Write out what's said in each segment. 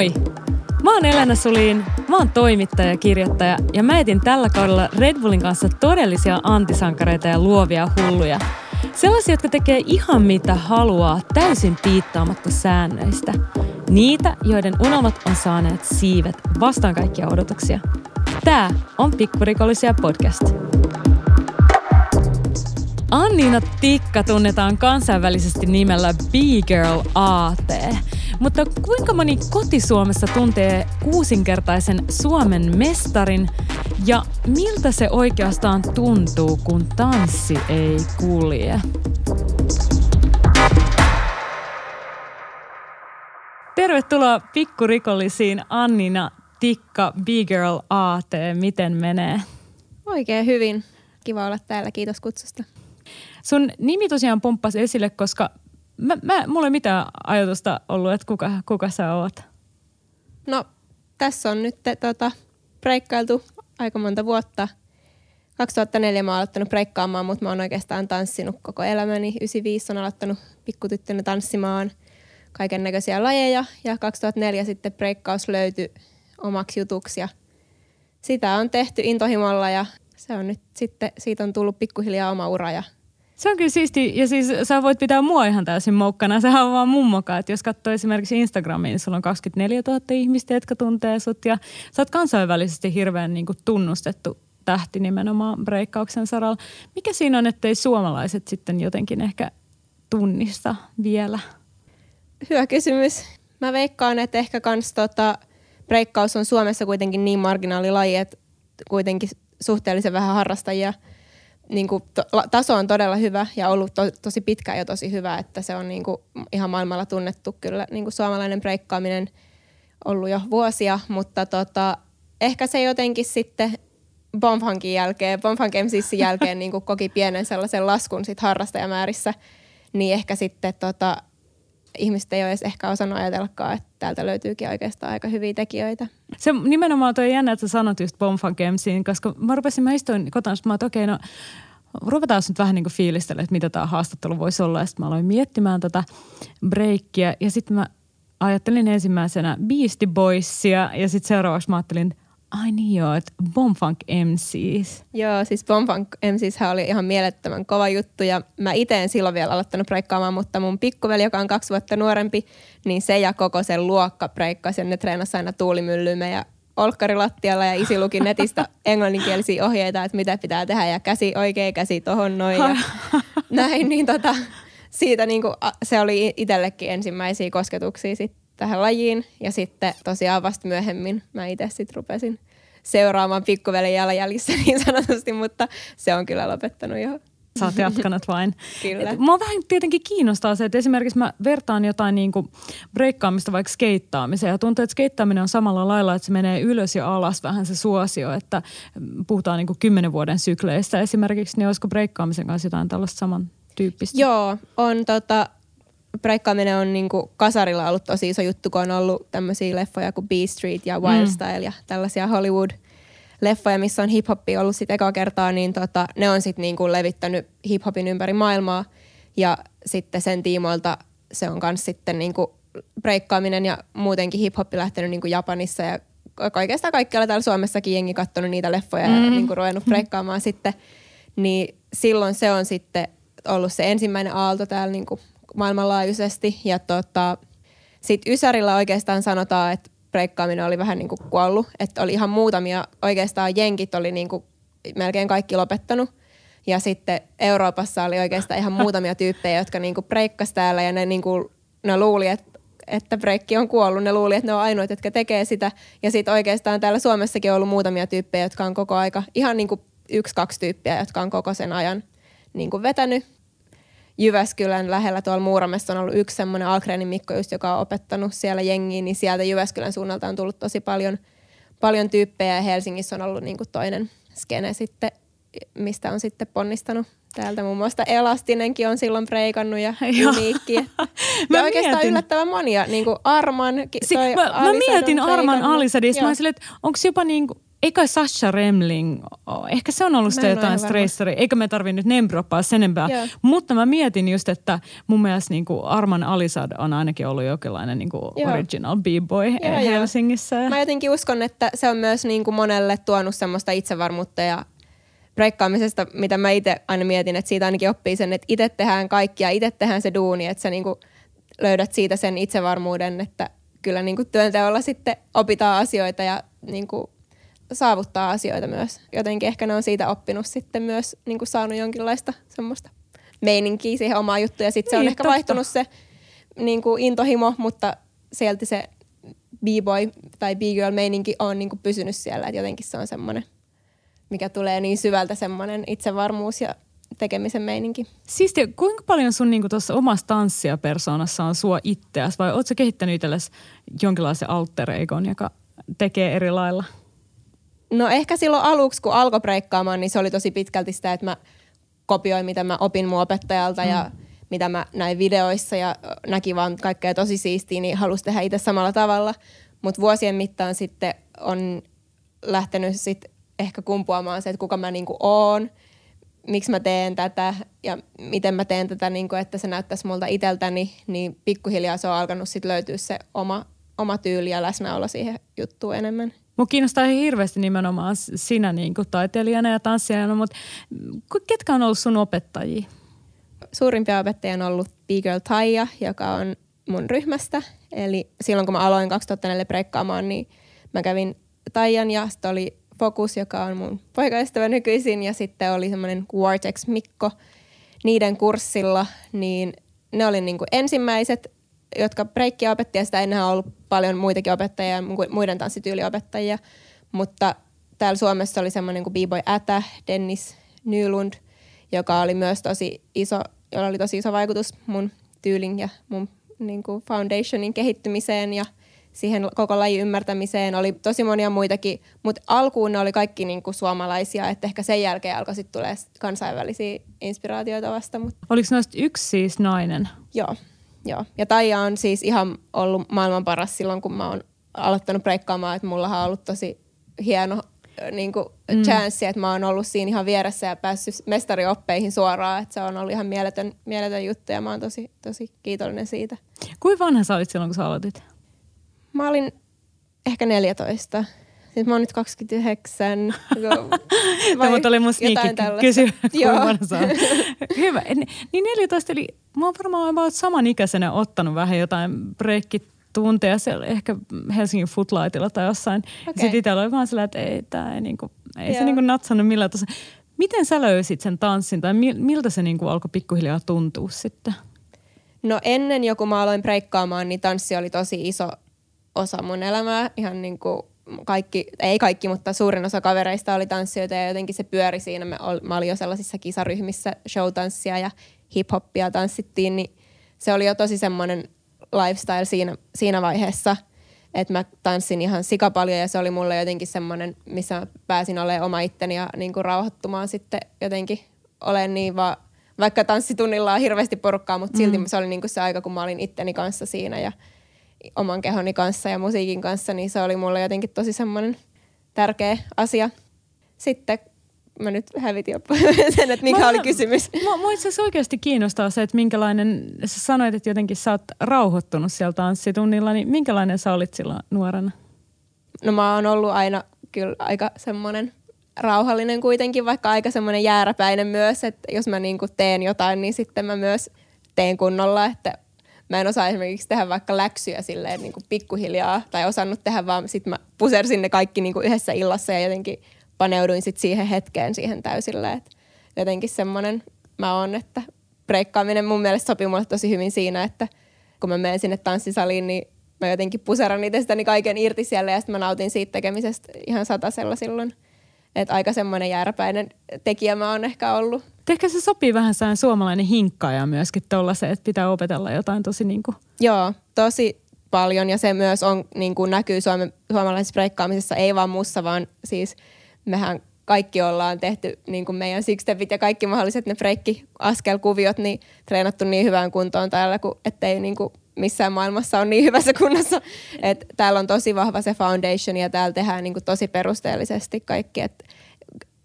Moi! Mä oon Elena Sulin, mä oon toimittaja ja kirjoittaja ja mä etin tällä kaudella Red Bullin kanssa todellisia antisankareita ja luovia hulluja. Sellaisia, jotka tekee ihan mitä haluaa täysin piittaamatta säännöistä. Niitä, joiden unelmat on saaneet siivet vastaan kaikkia odotuksia. Tää on Pikkurikollisia podcast. Anniina Tikka tunnetaan kansainvälisesti nimellä B-Girl AT. Mutta kuinka moni kotisuomessa tuntee kuusinkertaisen Suomen mestarin ja miltä se oikeastaan tuntuu, kun tanssi ei kulje? Tervetuloa pikkurikollisiin Annina Tikka B-Girl AT. Miten menee? Oikein hyvin. Kiva olla täällä. Kiitos kutsusta. Sun nimi tosiaan pomppasi esille, koska mä, mä, mulla ei mitään ajatusta ollut, että kuka, kuka sä oot. No, tässä on nyt tota, breikkailtu aika monta vuotta. 2004 mä oon aloittanut breikkaamaan, mutta mä oon oikeastaan tanssinut koko elämäni. 95 on aloittanut pikkutyttönä tanssimaan kaiken näköisiä lajeja ja 2004 sitten breikkaus löytyi omaksi jutuksi ja sitä on tehty intohimolla ja se on nyt sitten, siitä on tullut pikkuhiljaa oma ura ja se on kyllä siisti, ja siis sä voit pitää mua ihan täysin moukkana, sehän on vaan mummoka, että jos katsoo esimerkiksi Instagramiin, niin sulla on 24 000 ihmistä, jotka tuntee sut, ja sä oot kansainvälisesti hirveän niin kuin tunnustettu tähti nimenomaan breikkauksen saralla. Mikä siinä on, ettei suomalaiset sitten jotenkin ehkä tunnista vielä? Hyvä kysymys. Mä veikkaan, että ehkä kans tota, breikkaus on Suomessa kuitenkin niin marginaalilaji, että kuitenkin suhteellisen vähän harrastajia – niin kuin, to, taso on todella hyvä ja ollut to, tosi pitkään jo tosi hyvä, että se on niin kuin, ihan maailmalla tunnettu kyllä. Niin kuin suomalainen breikkaaminen ollut jo vuosia, mutta tota, ehkä se jotenkin sitten Bonfankin jälkeen, Bonfunk MCsin jälkeen niin kuin koki pienen sellaisen laskun sit harrastajamäärissä, niin ehkä sitten tota, ihmiset ei ole edes ehkä osannut ajatellakaan, että täältä löytyykin oikeastaan aika hyviä tekijöitä. Se nimenomaan toi jännä, että sä sanot just Bonfunk MCin, koska mä rupesin, mä istuin kotona, että mä että okei, okay, no ruvetaan nyt vähän niin kuin fiilistellä, että mitä tämä haastattelu voisi olla. Ja sitten mä aloin miettimään tätä breikkiä ja sitten mä ajattelin ensimmäisenä Beastie Boysia ja sitten seuraavaksi mä ajattelin Ai niin joo, että Bombfunk MCs. Joo, siis Bombfunk MCs oli ihan mielettömän kova juttu ja mä itse en silloin vielä aloittanut breikkaamaan, mutta mun pikkuveli, joka on kaksi vuotta nuorempi, niin se ja koko sen luokka breikkasi ja ne treenasi aina tuulimyllymme ja olkkarilattialla ja isi luki netistä englanninkielisiä ohjeita, että mitä pitää tehdä ja käsi oikein, käsi tohon noin ja näin, niin tota, siitä niinku, se oli itsellekin ensimmäisiä kosketuksia sit tähän lajiin. Ja sitten tosiaan vasta myöhemmin mä itse sitten rupesin seuraamaan pikkuvelen jalanjäljissä niin sanotusti, mutta se on kyllä lopettanut jo. Sä oot jatkanut vain. Kyllä. Mua vähän tietenkin kiinnostaa se, että esimerkiksi mä vertaan jotain niin kuin breikkaamista vaikka skeittaamiseen ja tuntuu, että skeittaaminen on samalla lailla, että se menee ylös ja alas vähän se suosio, että puhutaan niin kuin kymmenen vuoden sykleistä esimerkiksi, niin olisiko breikkaamisen kanssa jotain tällaista samantyyppistä? Joo, on tota, breikkaaminen on niinku kasarilla ollut tosi iso juttu, kun on ollut tämmöisiä leffoja kuin B Street ja Wild mm. Style ja tällaisia Hollywood-leffoja, missä on hiphoppi ollut sitten eka kertaa, niin tota, ne on sitten niinku levittänyt hiphopin ympäri maailmaa ja sitten sen tiimoilta se on myös sitten niinku breikkaaminen ja muutenkin hiphoppi lähtenyt niinku Japanissa ja oikeastaan kaikkialla täällä Suomessakin jengi katsonut niitä leffoja mm. ja niinku ruvennut breikkaamaan sitten, niin silloin se on sitten ollut se ensimmäinen aalto täällä niinku maailmanlaajuisesti. Ja tota, sitten Ysärillä oikeastaan sanotaan, että breikkaaminen oli vähän niin kuin kuollut. Että oli ihan muutamia, oikeastaan jenkit oli niin kuin melkein kaikki lopettanut. Ja sitten Euroopassa oli oikeastaan ihan muutamia tyyppejä, jotka niin kuin breikkasi täällä ja ne, niin kuin, ne luuli, että että breikki on kuollut. Ne luuli, että ne on ainoat, jotka tekee sitä. Ja sitten oikeastaan täällä Suomessakin on ollut muutamia tyyppejä, jotka on koko aika, ihan niin kuin yksi, kaksi tyyppiä, jotka on koko sen ajan niin kuin vetänyt. Jyväskylän lähellä tuolla Muuramessa on ollut yksi semmoinen Algrenin Mikko just, joka on opettanut siellä jengiin, niin sieltä Jyväskylän suunnalta on tullut tosi paljon, paljon tyyppejä ja Helsingissä on ollut niin kuin toinen skene sitten, mistä on sitten ponnistanut Täältä muun muassa Elastinenkin on silloin preikannut ja uniikki. ja oikeastaan mietin. yllättävän monia, niin kuin Arman. Si- mä, mä mietin Arman Alisadista. Mä että onko jopa niin kuin, ei kai Sasha Remling, ehkä se on ollut sitä jotain stressari, eikä me tarvitse nyt nembroppaa sen enempää. Yeah. Mutta mä mietin just, että mun mielestä niin kuin Arman Alisad on ainakin ollut jonkinlainen niin kuin original b-boy yeah, Helsingissä. Yeah. Mä jotenkin uskon, että se on myös niin kuin monelle tuonut semmoista itsevarmuutta ja breikkaamisesta, mitä mä itse aina mietin, että siitä ainakin oppii sen, että itse tehdään kaikkia, itse tehdään se duuni, että sä niin kuin löydät siitä sen itsevarmuuden, että kyllä niin kuin työnteolla sitten opitaan asioita ja niin kuin saavuttaa asioita myös. Jotenkin ehkä ne on siitä oppinut sitten myös niin kuin saanut jonkinlaista semmoista meininkiä siihen omaan juttuun. Ja sitten niin, se on niin, ehkä totta. vaihtunut se niin kuin intohimo, mutta sieltä se b-boy tai b-girl meininki on niin kuin pysynyt siellä. Että jotenkin se on semmoinen, mikä tulee niin syvältä semmoinen itsevarmuus ja tekemisen meininki. Siistiä, kuinka paljon sun niin tuossa omassa tanssia persoonassa on sua itseäsi vai ootko kehittänyt itsellesi jonkinlaisen alter egon, joka tekee eri lailla? No ehkä silloin aluksi, kun alkoi breikkaamaan, niin se oli tosi pitkälti sitä, että mä kopioin, mitä mä opin mun opettajalta mm. ja mitä mä näin videoissa ja näki vaan kaikkea tosi siistiä, niin halusi tehdä itse samalla tavalla. Mutta vuosien mittaan sitten on lähtenyt sitten ehkä kumpuamaan se, että kuka mä niinku oon, miksi mä teen tätä ja miten mä teen tätä, niinku, että se näyttäisi multa iteltäni, niin pikkuhiljaa se on alkanut sitten löytyä se oma, oma tyyli ja läsnäolo siihen juttuun enemmän. Mua kiinnostaa hirveästi nimenomaan sinä niin kuin taiteilijana ja tanssijana, mutta ketkä on ollut sun opettajia? Suurimpia opettajia on ollut Girl Taija, joka on mun ryhmästä. Eli silloin kun mä aloin 2004 breikkaamaan, niin mä kävin Taijan ja sitten oli Focus, joka on mun poikaystävä nykyisin ja sitten oli semmoinen Vortex Mikko niiden kurssilla, niin ne oli niin kuin ensimmäiset jotka breikkiä opetti ja sitä ennen on ollut paljon muitakin opettajia, muiden tanssityyliopettajia, mutta täällä Suomessa oli semmoinen kuin B-boy Ätä, Dennis Nylund, joka oli myös tosi iso, jolla oli tosi iso vaikutus mun tyylin ja mun niin kuin foundationin kehittymiseen ja siihen koko lajin ymmärtämiseen. Oli tosi monia muitakin, mutta alkuun ne oli kaikki niin kuin suomalaisia, että ehkä sen jälkeen alkoi sitten tulee kansainvälisiä inspiraatioita vasta. Mutta... Oliko noista yksi siis nainen? Joo. Joo, ja Taija on siis ihan ollut maailman paras silloin, kun mä oon aloittanut breikkaamaan, että mulla on ollut tosi hieno niin kuin mm. chanssi, että mä oon ollut siinä ihan vieressä ja päässyt mestarioppeihin suoraan, että se on ollut ihan mieletön, mieletön juttu ja mä oon tosi, tosi kiitollinen siitä. Kuinka vanha sä olit silloin, kun sä aloitit? Mä olin ehkä 14. Siis mä oon nyt 29. Tämä oli mun sneaky kysy, Hyvä. Niin 14, eli mä oon varmaan about samanikäisenä ottanut vähän jotain breikkitunteja siellä ehkä Helsingin Footlightilla tai jossain. Okay. Sitten itsellä oli vaan sillä, että ei, tää ei, niinku, ei se niinku natsannut millään tuossa. Miten sä löysit sen tanssin tai miltä se niinku alkoi pikkuhiljaa tuntua sitten? No ennen joku mä aloin breikkaamaan, niin tanssi oli tosi iso osa mun elämää. Ihan niin kuin kaikki, ei kaikki, mutta suurin osa kavereista oli tanssijoita ja jotenkin se pyöri siinä. Mä, ol, mä olin jo sellaisissa kisaryhmissä, showtanssia ja hiphoppia tanssittiin, niin se oli jo tosi semmoinen lifestyle siinä, siinä vaiheessa, että mä tanssin ihan sikapaljon ja se oli mulle jotenkin semmoinen, missä mä pääsin olemaan oma itteni ja niin kuin rauhoittumaan sitten jotenkin olen niin vaan, vaikka tanssitunnilla on hirveästi porukkaa, mutta silti mm. se oli niin kuin se aika, kun mä olin itteni kanssa siinä ja oman kehoni kanssa ja musiikin kanssa, niin se oli mulle jotenkin tosi semmoinen tärkeä asia. Sitten mä nyt hävitin jo sen, että mikä mä, oli kysymys. Mua, mua itse asiassa oikeasti kiinnostaa se, että minkälainen, sä sanoit, että jotenkin sä oot rauhoittunut sieltä tanssitunnilla, niin minkälainen sä olit silloin nuorena? No mä oon ollut aina kyllä aika semmoinen rauhallinen kuitenkin, vaikka aika semmoinen jääräpäinen myös, että jos mä niinku teen jotain, niin sitten mä myös teen kunnolla, että mä en osaa esimerkiksi tehdä vaikka läksyjä silleen niin kuin pikkuhiljaa tai osannut tehdä, vaan sitten mä pusersin ne kaikki niin kuin yhdessä illassa ja jotenkin paneuduin sitten siihen hetkeen siihen täysille. Et jotenkin semmoinen mä oon, että breikkaaminen mun mielestä sopii mulle tosi hyvin siinä, että kun mä menen sinne tanssisaliin, niin mä jotenkin puseran itsestäni kaiken irti siellä ja sitten mä nautin siitä tekemisestä ihan satasella silloin. Että aika semmoinen jääräpäinen tekijä mä oon ehkä ollut. Ehkä se sopii vähän sään suomalainen hinkkaaja myöskin se, että pitää opetella jotain tosi niin kuin... Joo, tosi paljon ja se myös on, niin kuin näkyy suome, suomalaisessa breikkaamisessa, ei vaan mussa, vaan siis mehän kaikki ollaan tehty niin kuin meidän sixstepit ja kaikki mahdolliset ne breikki-askelkuviot, niin treenattu niin hyvään kuntoon täällä, kun ettei niin kuin missään maailmassa on niin hyvässä kunnossa. Et täällä on tosi vahva se foundation ja täällä tehdään niinku tosi perusteellisesti kaikki. Et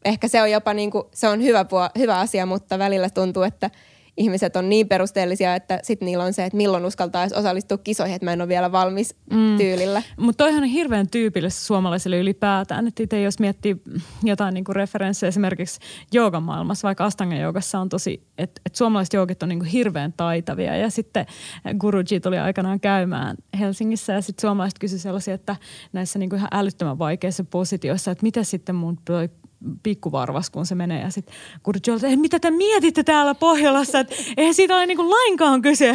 ehkä se on jopa niinku, se on hyvä, hyvä asia, mutta välillä tuntuu, että – ihmiset on niin perusteellisia, että sitten niillä on se, että milloin uskaltaa osallistua kisoihin, että mä en ole vielä valmis mm. tyylillä. Mutta toihan on hirveän tyypillistä suomalaisille ylipäätään, että itse jos miettii jotain niinku referenssejä esimerkiksi joogan maailmassa, vaikka Astanga joogassa on tosi, että et suomalaiset joogit on niinku hirveän taitavia ja sitten Guruji tuli aikanaan käymään Helsingissä ja sitten suomalaiset kysyivät sellaisia, että näissä niinku ihan älyttömän vaikeissa positioissa, että mitä sitten mun pikkuvarvas, kun se menee. Ja sitten Kurtjo että mitä te mietitte täällä Pohjolassa, että eihän siitä ole niinku lainkaan kyse,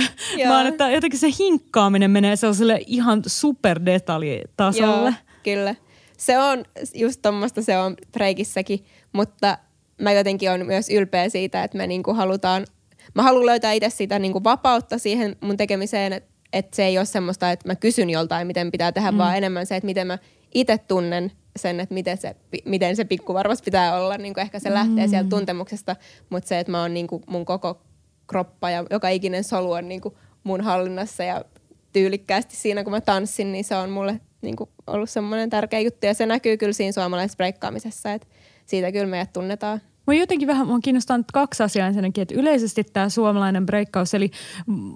vaan että jotenkin se hinkkaaminen menee sellaiselle ihan superdetaljitasolle. Joo, kyllä. Se on just tuommoista se on breikissäkin, mutta mä jotenkin on myös ylpeä siitä, että me niinku halutaan, mä haluan löytää itse sitä niinku vapautta siihen mun tekemiseen, että et se ei ole semmoista, että mä kysyn joltain, miten pitää tehdä, mm. vaan enemmän se, että miten mä itse tunnen sen, että miten se, miten se pikkuvarvas pitää olla. Niin kuin ehkä se lähtee mm. sieltä tuntemuksesta, mutta se, että mä oon niin kuin mun koko kroppa ja joka ikinen solu on niin kuin mun hallinnassa ja tyylikkäästi siinä, kun mä tanssin, niin se on mulle niin kuin ollut semmoinen tärkeä juttu. Ja se näkyy kyllä siinä suomalaisessa breikkaamisessa, että siitä kyllä meidät tunnetaan. Mua jotenkin vähän mua kiinnostaa nyt kaksi asiaa ensinnäkin, että yleisesti tämä suomalainen breikkaus, eli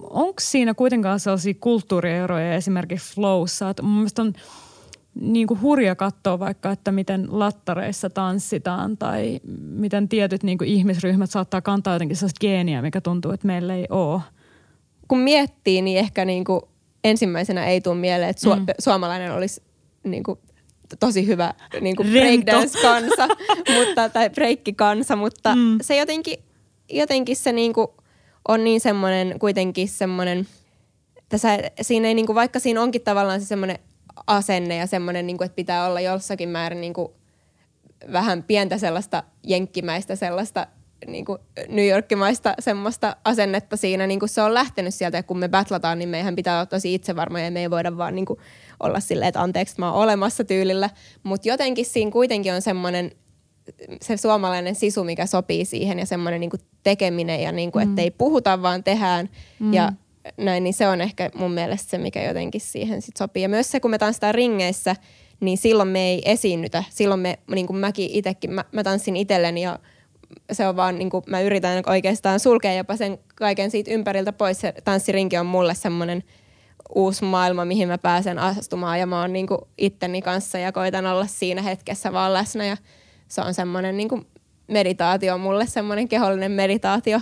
onko siinä kuitenkaan sellaisia kulttuurieroja esimerkiksi flowssa, että mun mielestä on – niin kuin hurja katsoa vaikka, että miten lattareissa tanssitaan tai miten tietyt niin kuin ihmisryhmät saattaa kantaa jotenkin sellaista geeniä, mikä tuntuu, että meillä ei ole. Kun miettii, niin ehkä niin kuin ensimmäisenä ei tule mieleen, että su- mm. suomalainen olisi niin kuin tosi hyvä niin kuin breakdance-kansa mutta, tai breikki-kansa, mutta mm. se jotenkin, jotenkin se niin kuin on niin semmoinen kuitenkin semmoinen, tässä, siinä ei niin kuin, vaikka siinä onkin tavallaan se semmoinen asenne ja semmoinen, niin kuin, että pitää olla jossakin määrin niin kuin, vähän pientä sellaista jenkkimäistä sellaista niin kuin New Yorkimaista semmoista asennetta siinä, niin kuin se on lähtenyt sieltä, ja kun me battlataan, niin meihän pitää olla tosi itsevarmoja, ja me ei voida vaan niin kuin olla silleen, että anteeksi, mä oon olemassa tyylillä, mutta jotenkin siinä kuitenkin on semmoinen se suomalainen sisu, mikä sopii siihen, ja semmoinen niin tekeminen, ja niin kuin, mm. ei puhuta, vaan tehdään, mm. ja näin, niin se on ehkä mun mielestä se, mikä jotenkin siihen sit sopii. Ja myös se, kun me tanssitaan ringeissä, niin silloin me ei esiinnytä. Silloin me, niin kuin mäkin itsekin, mä, mä tanssin itselleni ja se on vaan, niin kuin, mä yritän oikeastaan sulkea jopa sen kaiken siitä ympäriltä pois. Se tanssirinki on mulle semmoinen uusi maailma, mihin mä pääsen astumaan ja mä oon niin kuin itteni kanssa ja koitan olla siinä hetkessä vaan läsnä ja se on semmoinen niin kuin meditaatio mulle, semmoinen kehollinen meditaatio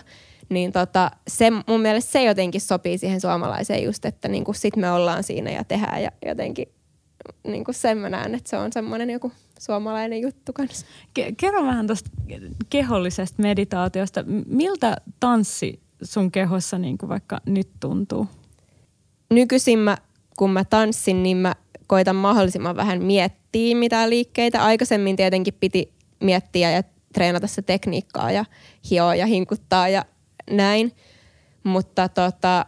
niin tota, se, mun mielestä se jotenkin sopii siihen suomalaiseen just, että niin kuin sit me ollaan siinä ja tehdään ja jotenkin niin kuin sen mä näen, että se on semmoinen joku suomalainen juttu kanssa. Ke- kerro vähän tuosta kehollisesta meditaatiosta. Miltä tanssi sun kehossa niin kuin vaikka nyt tuntuu? Nykyisin mä, kun mä tanssin, niin mä koitan mahdollisimman vähän miettiä mitä liikkeitä. Aikaisemmin tietenkin piti miettiä ja treenata se tekniikkaa ja hioa ja hinkuttaa ja näin. Mutta tota,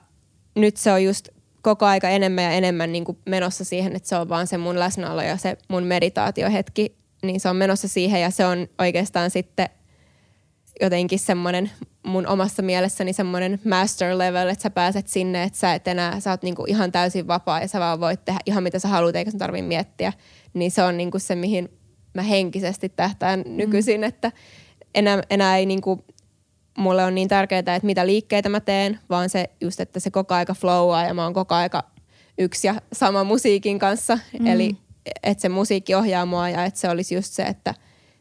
nyt se on just koko aika enemmän ja enemmän niin kuin menossa siihen, että se on vaan se mun läsnäolo ja se mun meditaatiohetki, niin se on menossa siihen ja se on oikeastaan sitten jotenkin semmoinen mun omassa mielessäni semmoinen master level, että sä pääset sinne, että sä et enää, sä oot niinku ihan täysin vapaa ja sä vaan voit tehdä ihan mitä sä haluat eikä sun tarvitse miettiä. Niin se on niinku se, mihin mä henkisesti tähtään nykyisin, mm. että enää, enää ei niinku mulle on niin tärkeää, että mitä liikkeitä mä teen, vaan se just, että se koko aika flowaa ja mä oon koko aika yksi ja sama musiikin kanssa. Mm. Eli että se musiikki ohjaa mua ja että se olisi just se, että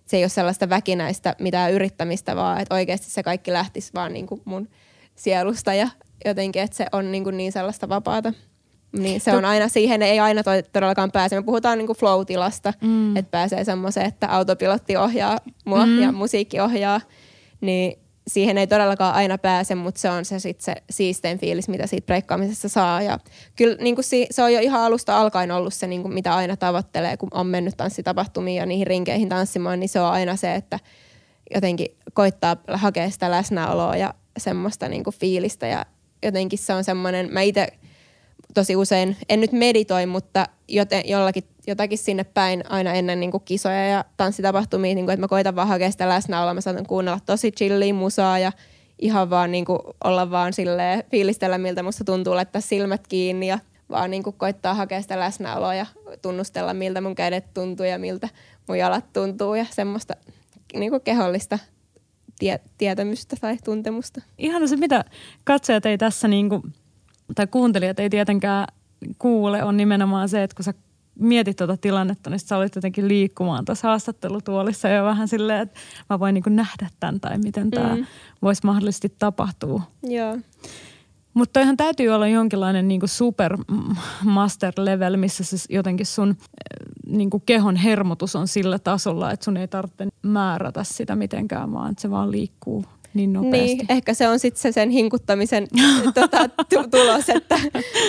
se ei ole sellaista väkinäistä mitään yrittämistä, vaan että oikeasti se kaikki lähtisi vaan niin kuin mun sielusta ja jotenkin, että se on niin, kuin niin sellaista vapaata. Niin se on aina, siihen ei aina todellakaan pääse. Me puhutaan niin kuin flow-tilasta, mm. että pääsee semmoiseen, että autopilotti ohjaa mua mm. ja musiikki ohjaa. Niin siihen ei todellakaan aina pääse, mutta se on se, sit se siistein fiilis, mitä siitä breikkaamisesta saa. Ja kyllä niin kuin si, se on jo ihan alusta alkaen ollut se, niin kuin mitä aina tavoittelee, kun on mennyt tanssitapahtumiin ja niihin rinkeihin tanssimaan, niin se on aina se, että jotenkin koittaa hakea sitä läsnäoloa ja semmoista niin kuin fiilistä. Ja jotenkin se on semmoinen, mä itse tosi usein, en nyt meditoi, mutta joten, jollakin, jotakin sinne päin aina ennen niin kuin kisoja ja tanssitapahtumia, niin kuin, että mä koitan vaan hakea sitä läsnäoloa. Mä saatan kuunnella tosi chilliä musaa ja ihan vaan niin kuin olla vaan sille fiilistellä, miltä musta tuntuu laittaa silmät kiinni ja vaan niin kuin koittaa hakea sitä läsnäoloa ja tunnustella, miltä mun kädet tuntuu ja miltä mun jalat tuntuu ja semmoista niin kuin kehollista tie- tietämystä tai tuntemusta. Ihan se, mitä katsojat ei tässä niin kuin, tai kuuntelijat ei tietenkään kuule, on nimenomaan se, että kun sä mietit tuota tilannetta, niin sä olit jotenkin liikkumaan tuossa haastattelutuolissa ja vähän silleen, että mä voin niin nähdä tämän tai miten tämä mm. voisi mahdollisesti tapahtua. Joo. Mutta toihan täytyy olla jonkinlainen niinku super master level, missä se jotenkin sun eh, niinku kehon hermotus on sillä tasolla, että sun ei tarvitse määrätä sitä mitenkään, vaan että se vaan liikkuu niin nopeasti. Niin, ehkä se on sitten se sen hinkuttamisen tota, t- tulos, että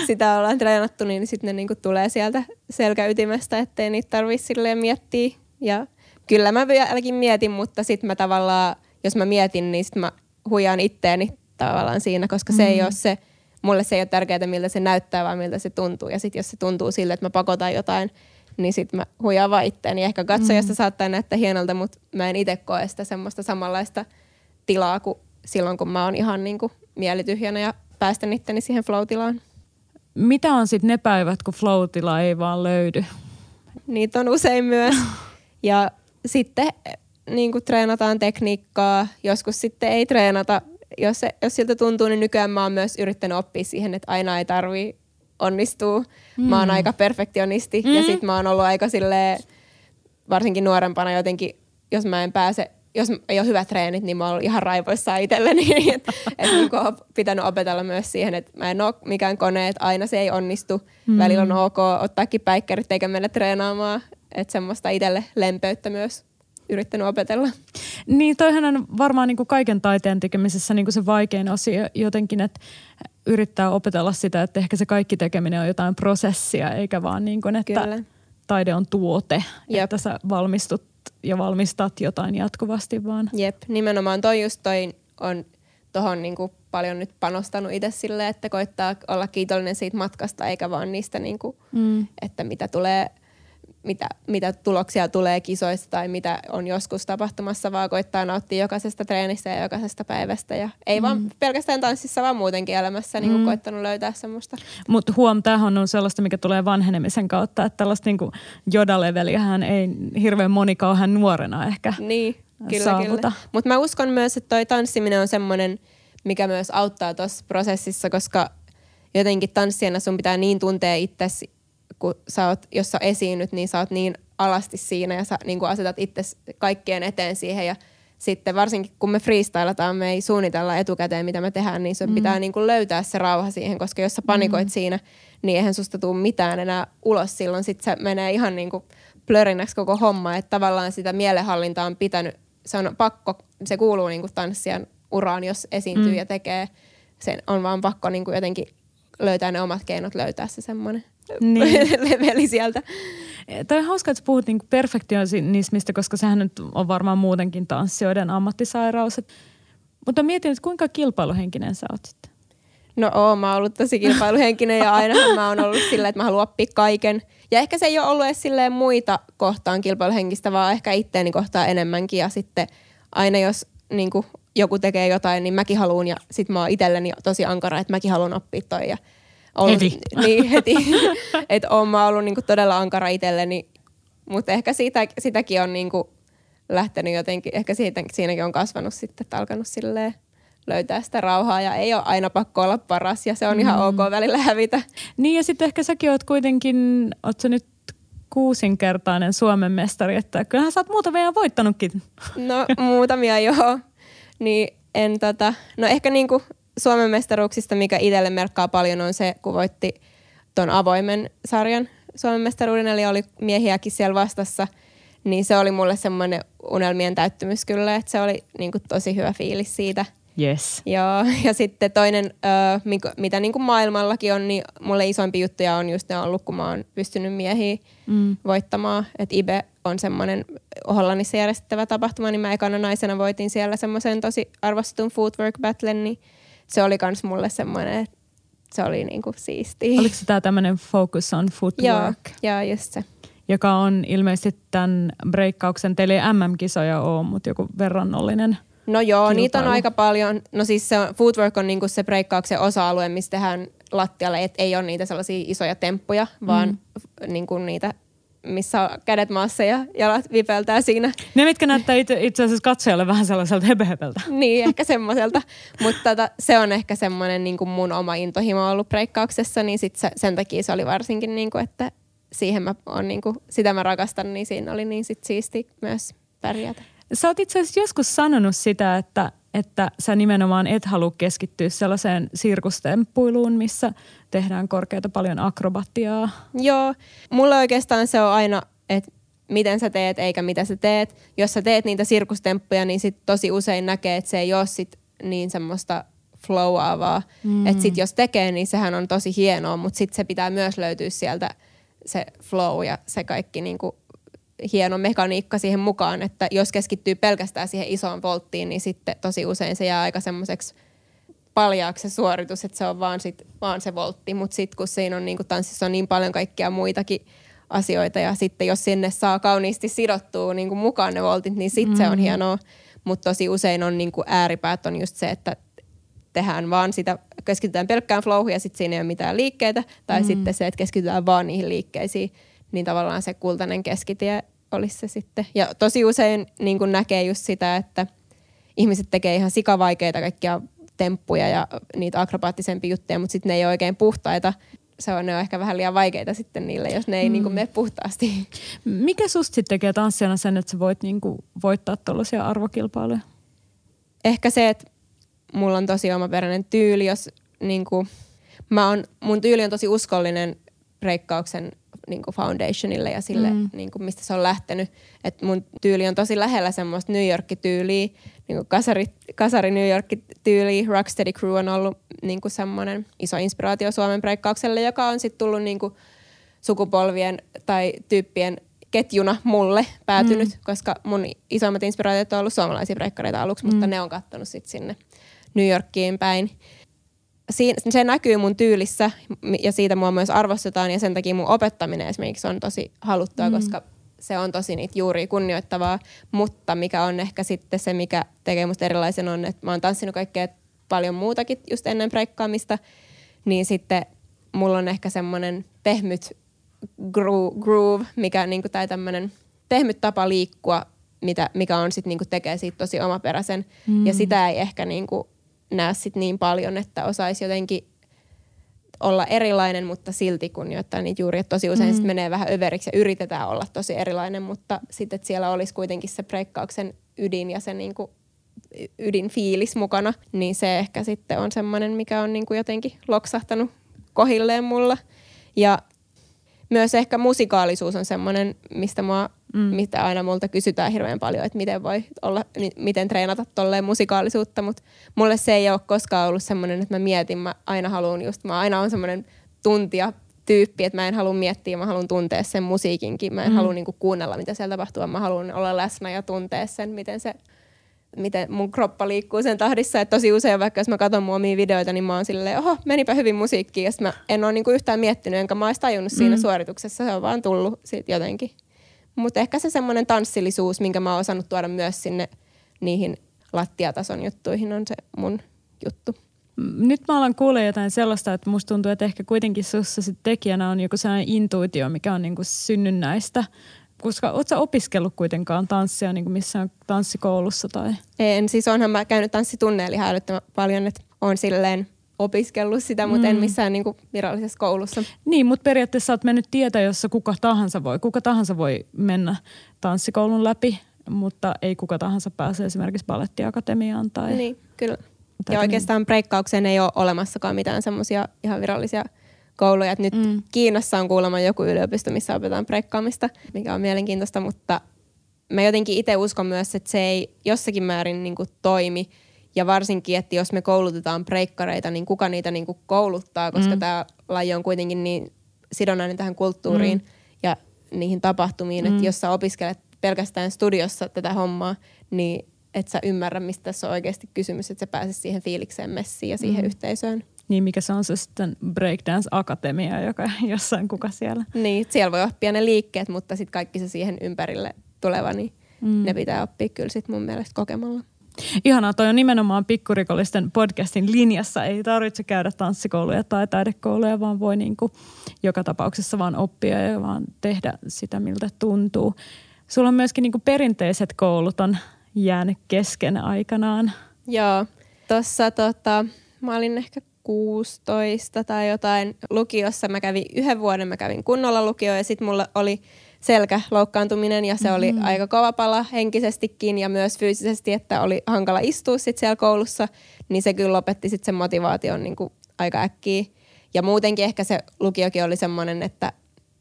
sitä ollaan treenattu, niin sitten ne niinku tulee sieltä selkäytimestä, ettei niitä tarvitse silleen miettiä. Ja kyllä mä vieläkin mietin, mutta sitten mä tavallaan, jos mä mietin, niin sitten mä huijaan itteeni tavallaan siinä, koska mm. se ei mm. ole se, mulle se ei ole tärkeää, miltä se näyttää, vaan miltä se tuntuu. Ja sitten jos se tuntuu sille, että mä pakotan jotain, niin sitten mä huijaan vaan itteeni. Ehkä katsojasta mm. saattaa näyttää hienolta, mutta mä en itse koe sitä semmoista samanlaista tilaa kuin silloin, kun mä oon ihan niin kuin mielityhjänä ja päästän itteni siihen flow-tilaan. Mitä on sitten ne päivät, kun flow ei vaan löydy? Niitä on usein myös. Ja sitten niin kuin treenataan tekniikkaa, joskus sitten ei treenata jos, se, jos siltä tuntuu, niin nykyään mä oon myös yrittänyt oppia siihen, että aina ei tarvi onnistua. Mm. Mä oon mm. aika perfektionisti mm. ja sit mä oon ollut aika silleen, varsinkin nuorempana jotenkin, jos mä en pääse jos ei ole hyvät treenit, niin mä oon ihan raivoissaan itselleni. että et niin on pitänyt opetella myös siihen, että mä en ole mikään kone, että aina se ei onnistu. Mm. Välillä on ok ottaakin päikkärit eikä mennä treenaamaan. Että semmoista itselle lempeyttä myös yrittänyt opetella. Niin, toihan on varmaan niin kuin kaiken taiteen tekemisessä niin kuin se vaikein asia jotenkin, että yrittää opetella sitä, että ehkä se kaikki tekeminen on jotain prosessia, eikä vaan niin kuin, että Kyllä. taide on tuote, Jep. että sä valmistut ja valmistat jotain jatkuvasti vaan. Jep, nimenomaan toi just toi on tuohon niin paljon nyt panostanut itse silleen, että koittaa olla kiitollinen siitä matkasta, eikä vaan niistä, niin kuin, mm. että mitä tulee – mitä, mitä tuloksia tulee kisoista tai mitä on joskus tapahtumassa, vaan koittaa nauttia jokaisesta treenistä ja jokaisesta päivästä. Ja ei mm. vaan pelkästään tanssissa, vaan muutenkin elämässä niin mm. koittanut löytää semmoista. Mutta huom, tämähän on sellaista, mikä tulee vanhenemisen kautta, että tällaista niin jodaleveliähän ei hirveän moni kauhean nuorena ehkä niin, kyllä, saavuta. Mutta mä uskon myös, että toi tanssiminen on semmoinen, mikä myös auttaa tuossa prosessissa, koska jotenkin tanssijana sun pitää niin tuntea itsesi kun sä oot, jos sä esiinnyt, niin sä oot niin alasti siinä ja sä niin kuin asetat itse kaikkien eteen siihen ja sitten varsinkin kun me freestylataan, me ei suunnitella etukäteen, mitä me tehdään, niin se mm. pitää niin kuin löytää se rauha siihen, koska jos sä panikoit mm. siinä, niin eihän susta tule mitään enää ulos silloin. Sitten se menee ihan niin kuin plörinäksi koko homma, että tavallaan sitä mielenhallintaa on pitänyt, se on pakko, se kuuluu niin kuin tanssijan uraan, jos esiintyy mm. ja tekee, sen on vaan pakko niin kuin jotenkin löytää ne omat keinot löytää se semmoinen niin. leveli sieltä. Toi on hauska, että puhut niinku perfektionismista, koska sehän nyt on varmaan muutenkin tanssijoiden ammattisairaus. Mutta mietin, että kuinka kilpailuhenkinen sä oot sitten? No oo, mä oon ollut tosi kilpailuhenkinen ja aina mä oon ollut silleen, että mä haluan oppia kaiken. Ja ehkä se ei ole ollut edes silleen muita kohtaan kilpailuhenkistä, vaan ehkä itteeni kohtaan enemmänkin. Ja sitten aina jos niin kuin, joku tekee jotain, niin mäkin haluan ja sit mä oon itselleni tosi ankara, että mäkin haluan oppia toi. Ja ollut, heti. Niin, heti. että oon mä ollut niinku todella ankara itselleni, mutta ehkä siitä, sitäkin on niinku lähtenyt jotenkin, ehkä siitä, siinäkin on kasvanut sitten, että alkanut silleen löytää sitä rauhaa ja ei ole aina pakko olla paras ja se on mm. ihan ok välillä hävitä. Niin ja sitten ehkä säkin oot kuitenkin, oot sä nyt kuusinkertainen Suomen mestari, että kyllähän sä oot muutamia voittanutkin. No muutamia joo. Niin en tota, no ehkä niinku Suomen mestaruuksista, mikä itselle merkkaa paljon, on se, kun voitti ton avoimen sarjan Suomen mestaruuden, eli oli miehiäkin siellä vastassa, niin se oli mulle semmoinen unelmien täyttymys kyllä, että se oli niin kuin, tosi hyvä fiilis siitä. Yes. Joo, ja sitten toinen, ö, mitä niin kuin maailmallakin on, niin mulle isoimpi juttuja on just ne ollut, kun mä oon pystynyt miehiä mm. voittamaan. Että IBE on semmoinen Hollannissa järjestettävä tapahtuma, niin mä ekana naisena voitin siellä semmoisen tosi arvostetun footwork battlen, niin se oli kans mulle semmoinen, että se oli niinku siistiä. Oliko se tämä tämmöinen focus on footwork? Joo, joo, just se. Joka on ilmeisesti tämän breikkauksen, teillä ei MM-kisoja ole, mutta joku verrannollinen No joo, kilpailu? niitä on aika paljon. No siis se on, footwork on niinku se breikkauksen osa-alue, missä tehdään lattialle, et ei ole niitä sellaisia isoja temppuja, vaan mm. niinku niitä, missä on kädet maassa ja jalat vipeltää siinä. Ne, mitkä näyttää itse, itse asiassa katsojalle vähän sellaiselta hebehepeltä. niin, ehkä semmoiselta. Mutta tota, se on ehkä semmoinen niinku mun oma intohimo ollut breikkauksessa, niin sit se, sen takia se oli varsinkin, niinku, että siihen mä on, niinku, sitä mä rakastan, niin siinä oli niin sit siisti myös pärjätä. Sä oot itse asiassa joskus sanonut sitä, että, että sä nimenomaan et halua keskittyä sellaiseen sirkustemppuiluun, missä tehdään korkeata paljon akrobatiaa. Joo, mulla oikeastaan se on aina, että miten sä teet eikä mitä sä teet. Jos sä teet niitä sirkustemppuja, niin sit tosi usein näkee, että se ei ole sit niin semmoista flowaavaa. Mm. Että sit jos tekee, niin sehän on tosi hienoa, mutta sit se pitää myös löytyä sieltä se flow ja se kaikki niinku hieno mekaniikka siihen mukaan, että jos keskittyy pelkästään siihen isoon volttiin, niin sitten tosi usein se jää aika semmoiseksi paljaaksi se suoritus, että se on vaan, sit, vaan se voltti, mutta sitten kun siinä on niin kuin tanssissa on niin paljon kaikkia muitakin asioita ja sitten jos sinne saa kauniisti sidottua niin kuin mukaan ne voltit, niin sitten mm. se on mm. hienoa, mutta tosi usein on niin kuin ääripäät on just se, että tehdään vaan sitä, keskitytään pelkkään flowhun ja sitten siinä ei ole mitään liikkeitä, tai mm. sitten se, että keskitytään vaan niihin liikkeisiin, niin tavallaan se kultainen keskitie olisi se sitten. Ja tosi usein niin kuin näkee just sitä, että ihmiset tekee ihan sikavaikeita kaikkia temppuja ja niitä akrobaattisempia juttuja, mutta sitten ne ei ole oikein puhtaita. Se on, ne on ehkä vähän liian vaikeita sitten niille, jos ne ei mm. niin kuin mene puhtaasti. Mikä susta sitten tekee tanssijana sen, että sä voit niin kuin voittaa tuollaisia arvokilpailuja? Ehkä se, että mulla on tosi omaperäinen tyyli, jos niin kuin, mä on, mun tyyli on tosi uskollinen breikkauksen niin kuin foundationille ja sille, mm. niin kuin mistä se on lähtenyt. Et mun tyyli on tosi lähellä semmoista New York-tyyliä, niin kuin kasari, kasari New York-tyyliä. Rocksteady Crew on ollut niin kuin semmoinen iso inspiraatio Suomen breikkaukselle, joka on sitten tullut niin kuin sukupolvien tai tyyppien ketjuna mulle päätynyt, mm. koska mun isommat inspiraatiot on ollut suomalaisia breikkareita aluksi, mm. mutta ne on kattonut sitten sinne New Yorkiin päin siinä, se näkyy mun tyylissä ja siitä mua myös arvostetaan ja sen takia mun opettaminen esimerkiksi on tosi haluttua, mm. koska se on tosi niitä juuri kunnioittavaa, mutta mikä on ehkä sitten se, mikä tekee musta erilaisen on, että mä oon tanssinut kaikkea paljon muutakin just ennen breikkaamista, niin sitten mulla on ehkä semmoinen pehmyt groove, mikä niinku, tai tämmöinen pehmyt tapa liikkua, mitä, mikä on sitten niinku tekee siitä tosi omaperäisen. Mm. Ja sitä ei ehkä niinku näe sit niin paljon, että osaisi jotenkin olla erilainen, mutta silti kunnioittaa niitä juuri. Että tosi usein mm. sit menee vähän överiksi ja yritetään olla tosi erilainen, mutta sitten että siellä olisi kuitenkin se breikkauksen ydin ja se niinku ydinfiilis mukana, niin se ehkä sitten on semmoinen, mikä on niinku jotenkin loksahtanut kohilleen mulla. Ja myös ehkä musikaalisuus on semmoinen, mistä mua mm. mitä aina multa kysytään hirveän paljon, että miten voi olla, miten treenata tolleen musikaalisuutta, mutta mulle se ei ole koskaan ollut semmoinen, että mä mietin, mä aina haluan just, mä aina on semmoinen tuntia tyyppi, että mä en halua miettiä, mä haluan tuntea sen musiikinkin, mä en mm. halua niinku kuunnella, mitä siellä tapahtuu, vaan mä haluan olla läsnä ja tuntea sen, miten se miten mun kroppa liikkuu sen tahdissa. Että tosi usein vaikka jos mä katson mun omia videoita, niin mä oon silleen, oho, menipä hyvin musiikkiin. Ja mä en ole niinku yhtään miettinyt, enkä mä ois tajunnut mm. siinä suorituksessa. Se on vaan tullut sit jotenkin. Mutta ehkä se semmoinen tanssillisuus, minkä mä oon osannut tuoda myös sinne niihin lattiatason juttuihin, on se mun juttu. Nyt mä alan kuulla jotain sellaista, että musta tuntuu, että ehkä kuitenkin sussa sit tekijänä on joku sellainen intuitio, mikä on niinku synnynnäistä. Koska oot sä opiskellut kuitenkaan tanssia niin kuin missään tanssikoulussa? Tai? En, siis onhan mä käynyt tanssitunneilla ihan paljon, että on silleen opiskellut sitä, mutta mm. en missään niin kuin virallisessa koulussa. Niin, mutta periaatteessa olet mennyt tietä, jossa kuka tahansa voi. Kuka tahansa voi mennä tanssikoulun läpi, mutta ei kuka tahansa pääse esimerkiksi balettiakatemiaan. Tai niin, kyllä. Ja oikeastaan breikkaukseen ei ole olemassakaan mitään semmoisia ihan virallisia kouluja. Et nyt mm. Kiinassa on kuulemma joku yliopisto, missä opetetaan breikkaamista, mikä on mielenkiintoista, mutta mä jotenkin itse uskon myös, että se ei jossakin määrin niin kuin toimi – ja varsinkin, että jos me koulutetaan breikkareita, niin kuka niitä niin kuin kouluttaa, koska mm. tämä laji on kuitenkin niin sidonnainen tähän kulttuuriin mm. ja niihin tapahtumiin, mm. että jos sä opiskelet pelkästään studiossa tätä hommaa, niin et sä ymmärrä, mistä tässä on oikeasti kysymys, että sä pääset siihen fiilikseen messiin ja siihen mm. yhteisöön. Niin, mikä se on se sitten Breakdance Akatemia, joka jossain kuka siellä. Niin, siellä voi oppia ne liikkeet, mutta sitten kaikki se siihen ympärille tuleva, niin mm. ne pitää oppia kyllä sitten mun mielestä kokemalla. Ihanaa, toi on nimenomaan pikkurikollisten podcastin linjassa. Ei tarvitse käydä tanssikouluja tai taidekouluja, vaan voi niinku joka tapauksessa vaan oppia ja vaan tehdä sitä, miltä tuntuu. Sulla on myöskin niinku perinteiset koulut on jäänyt kesken aikanaan. Joo, tuossa tota, mä olin ehkä 16 tai jotain lukiossa. Mä kävin yhden vuoden, mä kävin kunnolla lukio ja sitten mulla oli selkäloukkaantuminen ja se oli mm-hmm. aika kova pala henkisestikin ja myös fyysisesti, että oli hankala istua sit siellä koulussa, niin se kyllä lopetti sitten sen motivaation niin kuin aika äkkiä. Ja muutenkin ehkä se lukiokin oli semmoinen, että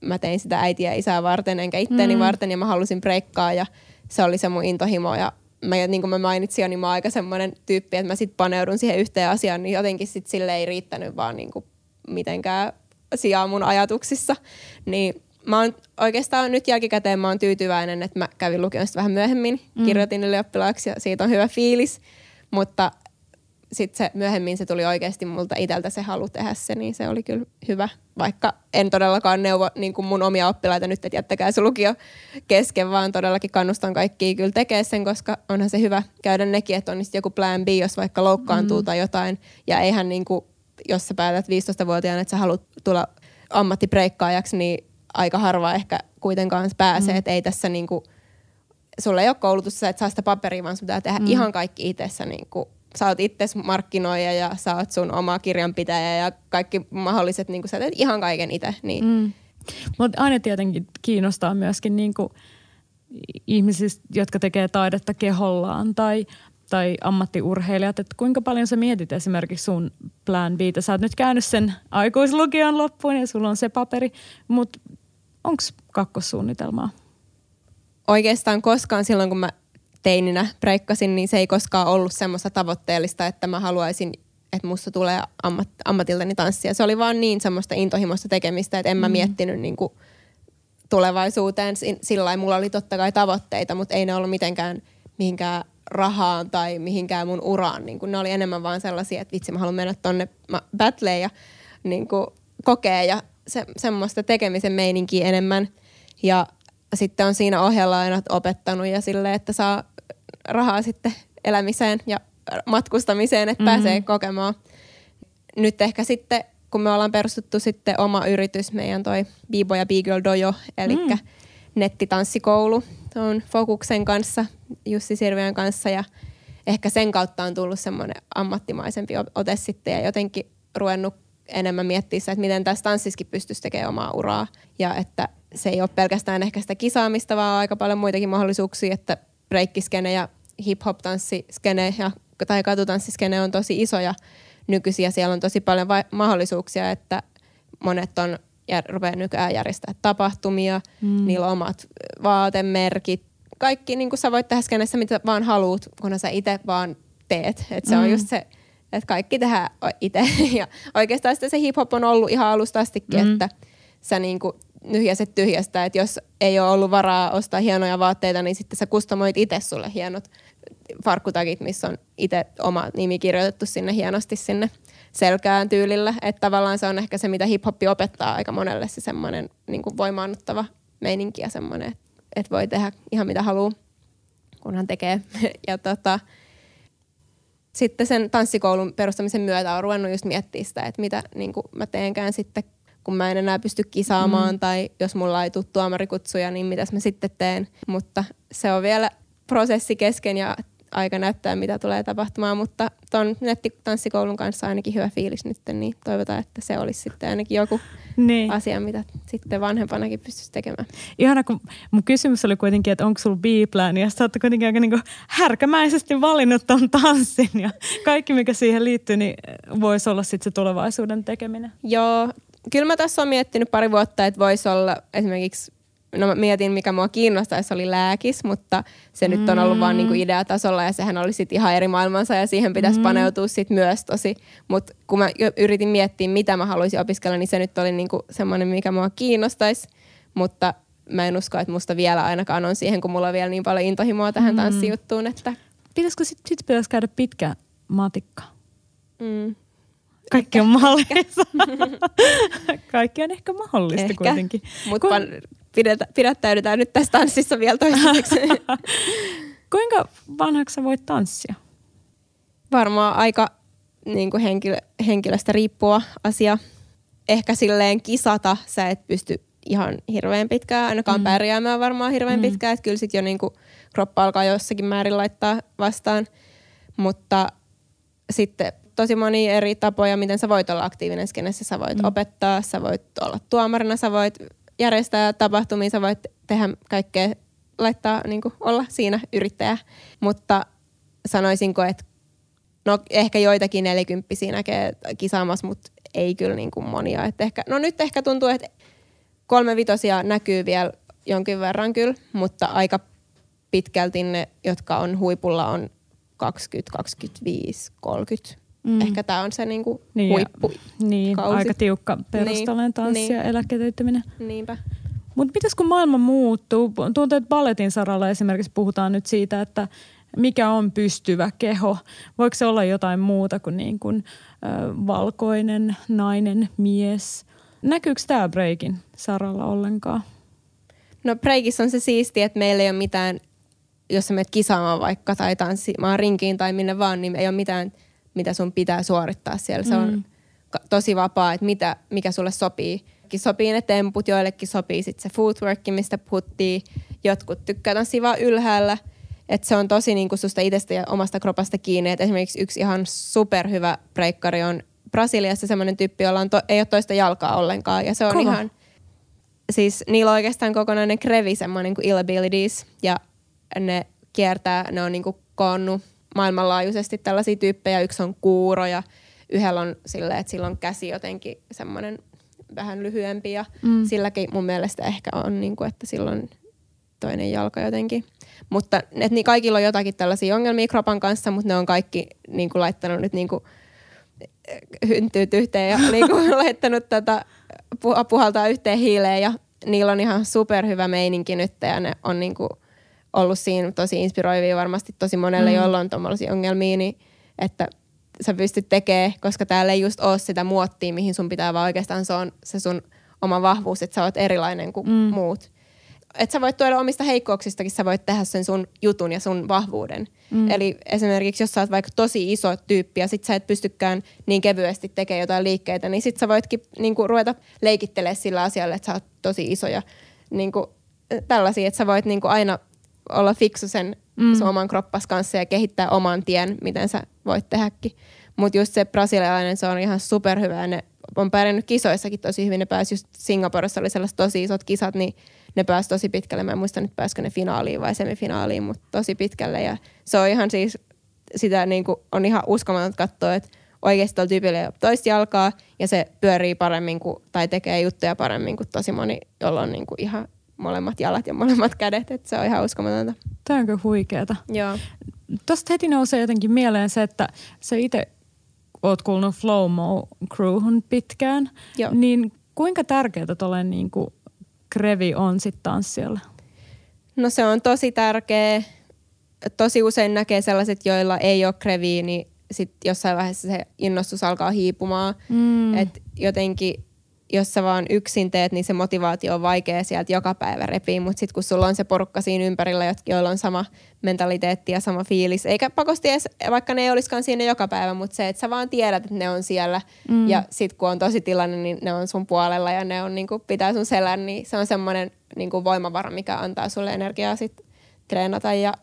mä tein sitä äitiä ja isää varten enkä itteeni mm. varten ja mä halusin breikkaa ja se oli se mun intohimo ja mä, niin kuin mä mainitsin jo, niin mä oon aika semmoinen tyyppi, että mä sit paneudun siihen yhteen asiaan, niin jotenkin sit sille ei riittänyt vaan niin kuin mitenkään sijaa mun ajatuksissa. Niin mä oon oikeastaan nyt jälkikäteen mä oon tyytyväinen, että mä kävin lukiosta vähän myöhemmin, mm. kirjoitin ylioppilaaksi ja siitä on hyvä fiilis, mutta sitten se, myöhemmin se tuli oikeasti multa itseltä se halu tehdä se, niin se oli kyllä hyvä. Vaikka en todellakaan neuvo niin kuin mun omia oppilaita nyt, että jättäkää se lukio kesken, vaan todellakin kannustan kaikkia kyllä tekemään sen, koska onhan se hyvä käydä nekin, että on joku plan B, jos vaikka loukkaantuu mm. tai jotain. Ja eihän niin kuin, jos sä päätät 15-vuotiaana, että sä haluat tulla ammattibreikkaajaksi, niin aika harva ehkä kuitenkaan pääsee, mm. että ei tässä niin kuin, sulla ei ole koulutusta, että saa sitä paperia, vaan sun pitää tehdä mm. ihan kaikki itsessä niin kuin sä oot itse markkinoija ja sä oot sun oma kirjanpitäjä ja kaikki mahdolliset, niin sä teet ihan kaiken itse. Niin. Mm. Mutta aina tietenkin kiinnostaa myöskin niin kuin ihmisistä, jotka tekee taidetta kehollaan tai, tai ammattiurheilijat, että kuinka paljon sä mietit esimerkiksi sun plan B. Sä oot nyt käynyt sen aikuislukion loppuun ja sulla on se paperi, mutta onko kakkossuunnitelmaa? Oikeastaan koskaan silloin, kun mä teininä breikkasin, niin se ei koskaan ollut semmoista tavoitteellista, että mä haluaisin, että musta tulee ammat, ammatiltani tanssia. Se oli vaan niin semmoista intohimoista tekemistä, että en mä mm. miettinyt niin kuin tulevaisuuteen. Sillä lailla mulla oli totta kai tavoitteita, mutta ei ne ollut mitenkään mihinkään rahaan tai mihinkään mun uraan. Niin kuin ne oli enemmän vaan sellaisia, että vitsi mä haluan mennä tonne battleen ja niin kuin kokea ja se, semmoista tekemisen meininkiä enemmän. Ja sitten on siinä ohjella aina opettanut ja sille, että saa rahaa sitten elämiseen ja matkustamiseen, että mm-hmm. pääsee kokemaan. Nyt ehkä sitten, kun me ollaan perustettu sitten oma yritys, meidän toi B-Boy ja B-Girl Dojo, eli mm. nettitanssikoulu on Fokuksen kanssa, Jussi Sirviön kanssa ja ehkä sen kautta on tullut semmoinen ammattimaisempi ote sitten ja jotenkin ruvennut enemmän miettiä sitä, että miten tässä tanssiskin pystyisi tekemään omaa uraa ja että se ei ole pelkästään ehkä sitä kisaamista, vaan aika paljon muitakin mahdollisuuksia, että breikkiskene ja hip-hop-tanssiskene ja, tai katutanssiskene on tosi isoja nykyisiä. Siellä on tosi paljon va- mahdollisuuksia, että monet on ja rupeaa nykyään järjestää tapahtumia, mm. niillä on omat vaatemerkit. Kaikki, niin kuin sä voit tehdä skenessä mitä vaan haluat, kunhan sä itse vaan teet. Et se mm. on just se, että kaikki tehdään itse. Ja oikeastaan se hip-hop on ollut ihan alusta astikin, mm. että sä niin kuin nyhjäset tyhjästä, että jos ei ole ollut varaa ostaa hienoja vaatteita, niin sitten sä kustomoit itse sulle hienot farkkutakit, missä on itse oma nimi kirjoitettu sinne hienosti sinne selkään tyylillä. Että tavallaan se on ehkä se, mitä hip-hoppi opettaa aika monelle se semmoinen niin voimaannuttava meininki ja semmoinen, että voi tehdä ihan mitä haluaa, kunhan tekee. ja tota, sitten sen tanssikoulun perustamisen myötä on ruvennut just miettiä sitä, että mitä niin mä teenkään sitten kun mä en enää pysty kisaamaan mm. tai jos mulla ei tule tuomarikutsuja, niin mitäs mä sitten teen. Mutta se on vielä prosessi kesken ja aika näyttää, mitä tulee tapahtumaan, mutta tuon nettitanssikoulun kanssa ainakin hyvä fiilis nyt, niin toivotaan, että se olisi sitten ainakin joku niin. asia, mitä sitten vanhempanakin pystyisi tekemään. Ihana, kun mun kysymys oli kuitenkin, että onko sulla B-plan, ja sä oot kuitenkin aika niin härkämäisesti valinnut ton tanssin, ja kaikki, mikä siihen liittyy, niin voisi olla sitten se tulevaisuuden tekeminen. Joo, kyllä mä tässä on miettinyt pari vuotta, että voisi olla esimerkiksi no mä mietin, mikä mua kiinnostaisi, oli lääkis, mutta se mm. nyt on ollut vaan niinku ideatasolla ja sehän oli sitten ihan eri maailmansa ja siihen pitäisi mm. paneutua sit myös tosi. Mutta kun mä yritin miettiä, mitä mä haluaisin opiskella, niin se nyt oli niinku semmoinen, mikä mua kiinnostaisi, mutta mä en usko, että musta vielä ainakaan on siihen, kun mulla on vielä niin paljon intohimoa tähän mm. tanssijuttuun, että... Pitäisikö sitten sit pitäisi käydä pitkä matikka? Mm. Kaikki on mahdollista. Kaikki on ehkä mahdollista ehkä. kuitenkin. Mutta Kun... pidättäydytään nyt tässä tanssissa vielä toistaiseksi. Kuinka vanhaksi voit tanssia? varmaan aika niin kuin henkilö, henkilöstä riippua asia. Ehkä silleen kisata sä et pysty ihan hirveän pitkään, ainakaan mm. pärjäämään varmaan hirveän mm. pitkään. Että kyllä sit jo niin kuin kroppa alkaa jossakin määrin laittaa vastaan. Mutta sitten tosi moni eri tapoja, miten sä voit olla aktiivinen skenessä. Sä voit mm. opettaa, sä voit olla tuomarina, sä voit järjestää tapahtumia, sä voit tehdä kaikkea, laittaa niin kuin, olla siinä yrittäjä. Mutta sanoisinko, että no ehkä joitakin nelikymppisiä näkee kisaamassa, mutta ei kyllä niin kuin monia. Et ehkä, no nyt ehkä tuntuu, että kolme vitosia näkyy vielä jonkin verran kyllä, mutta aika pitkälti ne, jotka on huipulla, on 20, 25, 30. Mm. Ehkä tämä on se niinku niin, huippu. Niin, kausi. aika tiukka perustalen tanssi niin, ja eläketyyttäminen. Niinpä. Mutta mitäs kun maailma muuttuu? Tuntuu, että balletin saralla esimerkiksi puhutaan nyt siitä, että mikä on pystyvä keho. Voiko se olla jotain muuta kuin, niin kuin äh, valkoinen nainen, mies? Näkyykö tämä Breikin saralla ollenkaan? No Breikissa on se siisti, että meillä ei ole mitään, jos sä menet kisaamaan vaikka tai tanssimaan rinkiin tai minne vaan, niin ei ole mitään, mitä sun pitää suorittaa siellä. Se mm. on tosi vapaa, että mitä, mikä sulle sopii. Sopii ne temput, joillekin sopii sitten se footwork, mistä puhuttiin. Jotkut tykkää tanssia vaan ylhäällä – että se on tosi niin kuin susta itsestä ja omasta kropasta kiinni. Et esimerkiksi yksi ihan superhyvä breikkari on Brasiliassa semmoinen tyyppi, jolla on to, ei ole toista jalkaa ollenkaan. Ja se on Kova. ihan, siis niillä on oikeastaan kokonainen krevi semmoinen kuin Illabilities. Ja ne kiertää, ne on niin kuin koonnut maailmanlaajuisesti tällaisia tyyppejä. Yksi on kuuro ja yhdellä on silleen, että sillä on käsi jotenkin semmoinen vähän lyhyempi. Ja mm. silläkin mun mielestä ehkä on, niin kuin, että silloin toinen jalka jotenkin. Mutta et, niin kaikilla on jotakin tällaisia ongelmia kropan kanssa, mutta ne on kaikki niin kuin, laittanut nyt niin kuin, eh, hyntyyt yhteen ja niin kuin, laittanut tätä puhaltaa yhteen hiileen ja niillä on ihan superhyvä meininki nyt ja ne on niin kuin, ollut siinä tosi inspiroivia varmasti tosi monelle, mm. jolla on tuommoisia ongelmia, niin että sä pystyt tekemään, koska täällä ei just ole sitä muottia, mihin sun pitää, vaan oikeastaan se on se sun oma vahvuus, että sä oot erilainen kuin mm. muut että sä voit tuoda omista heikkouksistakin, sä voit tehdä sen sun jutun ja sun vahvuuden. Mm. Eli esimerkiksi jos sä oot vaikka tosi iso tyyppi ja sit sä et pystykään niin kevyesti tekemään jotain liikkeitä, niin sit sä voitkin niinku ruveta leikittelemään sillä asialla, että sä oot tosi iso ja niinku, tällaisia, että sä voit niinku aina olla fiksu sen mm. sun oman kroppas kanssa ja kehittää oman tien, miten sä voit tehdäkin. Mutta just se brasilialainen, se on ihan superhyvä ja ne on pärjännyt kisoissakin tosi hyvin. Ne pääsi just Singaporessa oli sellaiset tosi isot kisat, niin ne pääsi tosi pitkälle. Mä en muista nyt pääskö ne finaaliin vai semifinaaliin, mutta tosi pitkälle. Ja se on ihan siis, sitä niin kuin, on ihan uskomaton katsoa, että oikeasti tuolla tyypillä ei ole toista jalkaa ja se pyörii paremmin kuin, tai tekee juttuja paremmin kuin tosi moni, jolla on niin kuin ihan molemmat jalat ja molemmat kädet, että se on ihan uskomatonta. Tämä on kyllä huikeeta. Joo. Tuosta heti nousee jotenkin mieleen se, että se itse oot kuullut Flow Mo Crewhun pitkään, Joo. niin kuinka tärkeää tuollainen niin kuin krevi on sitten tanssijalle? No se on tosi tärkeä. Tosi usein näkee sellaiset, joilla ei ole kreviä, niin sit jossain vaiheessa se innostus alkaa hiipumaan. Mm. Et jotenkin jos sä vaan yksin teet, niin se motivaatio on vaikea sieltä joka päivä repiä, mutta sitten kun sulla on se porukka siinä ympärillä, joilla on sama mentaliteetti ja sama fiilis, eikä pakosti edes, vaikka ne ei olisikaan siinä joka päivä, mutta se, että sä vaan tiedät, että ne on siellä mm. ja sitten kun on tosi tilanne, niin ne on sun puolella ja ne on, niin kuin, pitää sun selän, niin se on semmoinen niin kuin voimavara, mikä antaa sulle energiaa sitten treenata ja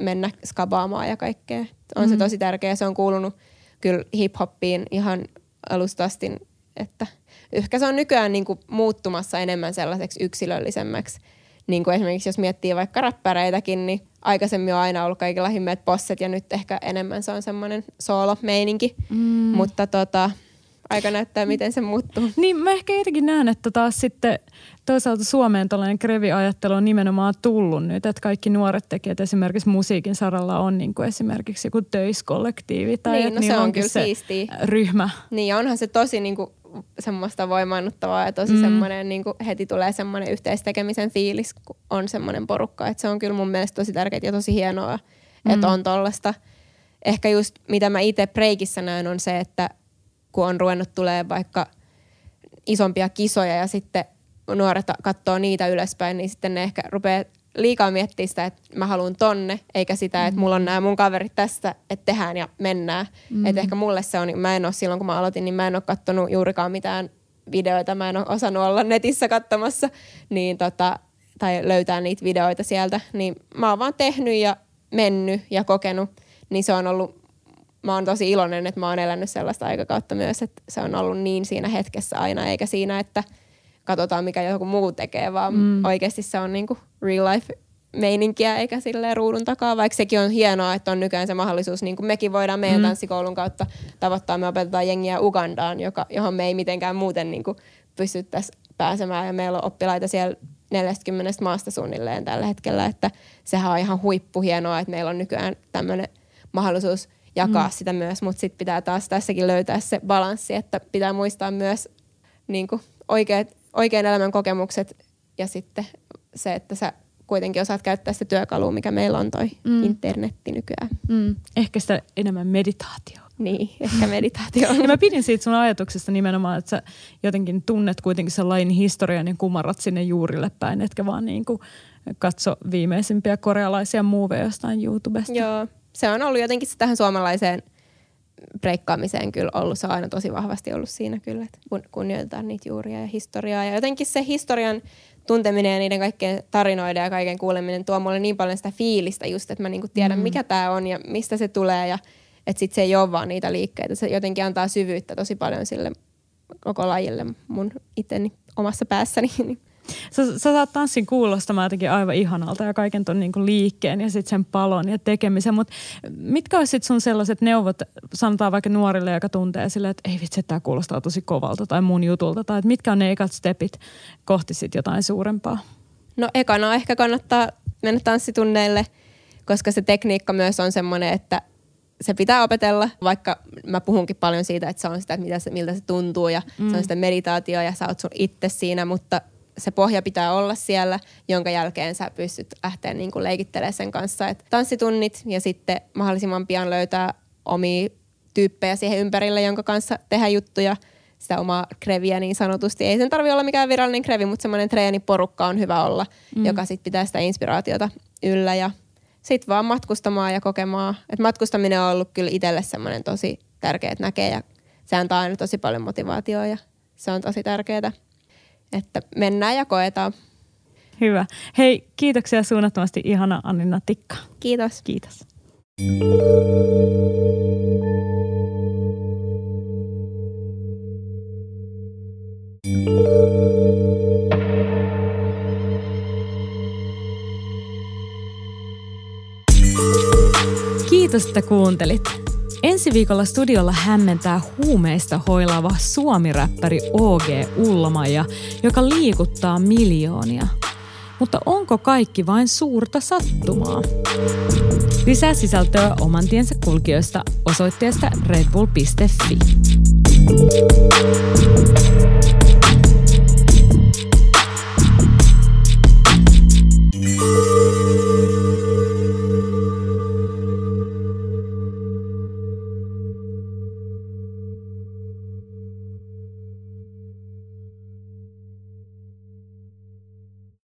mennä skabaamaan ja kaikkea. On mm. se tosi tärkeä, se on kuulunut kyllä hip-hoppiin ihan alusta asti, että – ehkä se on nykyään niin kuin muuttumassa enemmän sellaiseksi yksilöllisemmäksi. Niin kuin esimerkiksi jos miettii vaikka räppäreitäkin, niin aikaisemmin on aina ollut kaikilla himmeet posset ja nyt ehkä enemmän se on semmoinen solo-meininki. Mm. Mutta tota, aika näyttää, miten se muuttuu. Niin mä ehkä jotenkin näen, että taas sitten toisaalta Suomeen tällainen krevi-ajattelu on nimenomaan tullut nyt, että kaikki nuoret tekijät esimerkiksi musiikin saralla on niin kuin esimerkiksi joku töiskollektiivi tai niin, no se on kyllä se siistiä. ryhmä. Niin ja onhan se tosi niin kuin semmoista voimaannuttavaa ja tosi mm. semmoinen, niin kuin heti tulee semmoinen yhteistekemisen fiilis, kun on semmoinen porukka. Että se on kyllä mun mielestä tosi tärkeää ja tosi hienoa, mm. että on tollasta. Ehkä just mitä mä itse Breikissä näen on se, että kun on ruvennut tulee vaikka isompia kisoja ja sitten nuoret katsoo niitä ylöspäin, niin sitten ne ehkä rupeaa liikaa miettiä sitä, että mä haluan tonne, eikä sitä, että mulla on nämä mun kaverit tässä, että tehdään ja mennään. Mm. Että ehkä mulle se on, mä en ole silloin kun mä aloitin, niin mä en ole kattonut juurikaan mitään videoita, mä en ole osannut olla netissä katsomassa, niin tota, tai löytää niitä videoita sieltä, niin mä oon vaan tehnyt ja mennyt ja kokenut, niin se on ollut, mä oon tosi iloinen, että mä oon elänyt sellaista aikakautta myös, että se on ollut niin siinä hetkessä aina, eikä siinä, että katsotaan mikä joku muu tekee, vaan mm. oikeasti se on niinku real life meininkiä eikä silleen ruudun takaa, vaikka sekin on hienoa, että on nykyään se mahdollisuus, niin kuin mekin voidaan meidän mm. tanssikoulun kautta tavoittaa, me opetetaan jengiä Ugandaan, joka, johon me ei mitenkään muuten niin kuin pystyttäisi pääsemään ja meillä on oppilaita siellä 40 maasta suunnilleen tällä hetkellä, että sehän on ihan huippuhienoa, että meillä on nykyään tämmöinen mahdollisuus jakaa mm. sitä myös, mutta sitten pitää taas tässäkin löytää se balanssi, että pitää muistaa myös niin kuin oikeat, oikean elämän kokemukset ja sitten se, että sä kuitenkin osaat käyttää sitä työkalua, mikä meillä on toi mm. internetti nykyään. Mm. Ehkä sitä enemmän meditaatio. Niin, ehkä meditaatio. ja mä pidin siitä sun ajatuksesta nimenomaan, että sä jotenkin tunnet kuitenkin sen lain historian ja kumarrat sinne juurille päin, etkä vaan niin kuin katso viimeisimpiä korealaisia muuveja jostain YouTubesta. Joo, se on ollut jotenkin tähän suomalaiseen breikkaamiseen kyllä ollut. Se on aina tosi vahvasti ollut siinä kyllä, että kunnioitetaan niitä juuria ja historiaa. Ja jotenkin se historian tunteminen ja niiden kaikkien tarinoiden ja kaiken kuuleminen tuo mulle niin paljon sitä fiilistä just, että mä niinku tiedän, mm. mikä tämä on ja mistä se tulee ja että sitten se ei ole vaan niitä liikkeitä. Se jotenkin antaa syvyyttä tosi paljon sille koko lajille mun itteni omassa päässäni. Sä, sä saat tanssin kuulostamaan jotenkin aivan ihanalta ja kaiken ton niinku liikkeen ja sitten sen palon ja tekemisen, mutta mitkä olisi sun sellaiset neuvot, sanotaan vaikka nuorille, joka tuntee sille, että ei vitsi, tämä kuulostaa tosi kovalta tai mun jutulta, tai että mitkä on ne ekat stepit kohti sit jotain suurempaa? No ekana ehkä kannattaa mennä tanssitunneille, koska se tekniikka myös on semmoinen, että se pitää opetella, vaikka mä puhunkin paljon siitä, että se on sitä, että mitä se, miltä se tuntuu ja mm. se on mm. sitä meditaatio ja sä oot sun itse siinä, mutta se pohja pitää olla siellä, jonka jälkeen sä pystyt lähteä niin kuin leikittelemään sen kanssa. Et tanssitunnit ja sitten mahdollisimman pian löytää omia tyyppejä siihen ympärille, jonka kanssa tehdä juttuja, sitä omaa kreviä niin sanotusti. Ei sen tarvi olla mikään virallinen krevi, mutta semmoinen treeniporukka on hyvä olla, mm. joka sitten pitää sitä inspiraatiota yllä ja sitten vaan matkustamaan ja kokemaan. Et matkustaminen on ollut kyllä itselle semmoinen tosi tärkeä, että näkee ja se antaa aina tosi paljon motivaatiota ja se on tosi tärkeää että mennään ja koetaan. Hyvä. Hei, kiitoksia suunnattomasti ihana Annina Tikka. Kiitos. Kiitos. Kiitos, että kuuntelit. Ensi viikolla studiolla hämmentää huumeista hoilaava suomiräppäri OG Ullamaja, joka liikuttaa miljoonia. Mutta onko kaikki vain suurta sattumaa? Lisää sisältöä oman tiensä kulkijoista osoitteesta redbull.fi.